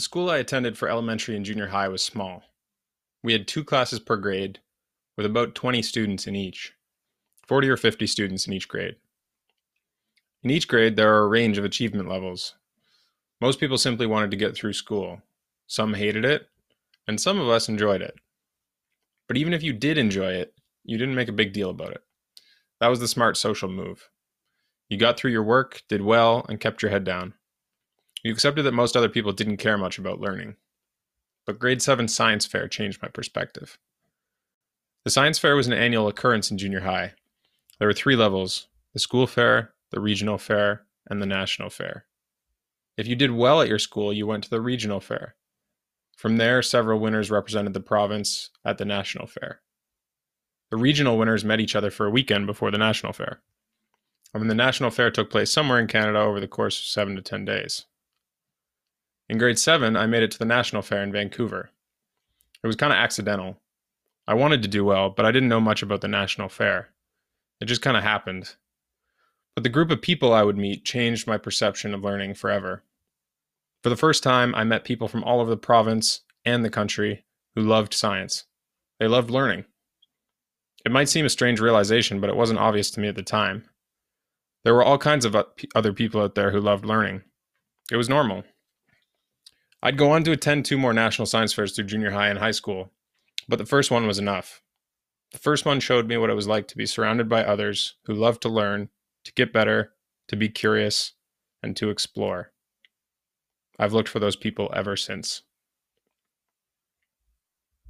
The school I attended for elementary and junior high was small. We had two classes per grade, with about 20 students in each, 40 or 50 students in each grade. In each grade, there are a range of achievement levels. Most people simply wanted to get through school. Some hated it, and some of us enjoyed it. But even if you did enjoy it, you didn't make a big deal about it. That was the smart social move. You got through your work, did well, and kept your head down. You accepted that most other people didn't care much about learning. But grade 7 science fair changed my perspective. The science fair was an annual occurrence in junior high. There were three levels the school fair, the regional fair, and the national fair. If you did well at your school, you went to the regional fair. From there, several winners represented the province at the national fair. The regional winners met each other for a weekend before the national fair. I mean, the national fair took place somewhere in Canada over the course of seven to ten days. In grade 7, I made it to the National Fair in Vancouver. It was kind of accidental. I wanted to do well, but I didn't know much about the National Fair. It just kind of happened. But the group of people I would meet changed my perception of learning forever. For the first time, I met people from all over the province and the country who loved science. They loved learning. It might seem a strange realization, but it wasn't obvious to me at the time. There were all kinds of other people out there who loved learning. It was normal. I'd go on to attend two more national science fairs through junior high and high school, but the first one was enough. The first one showed me what it was like to be surrounded by others who loved to learn, to get better, to be curious, and to explore. I've looked for those people ever since.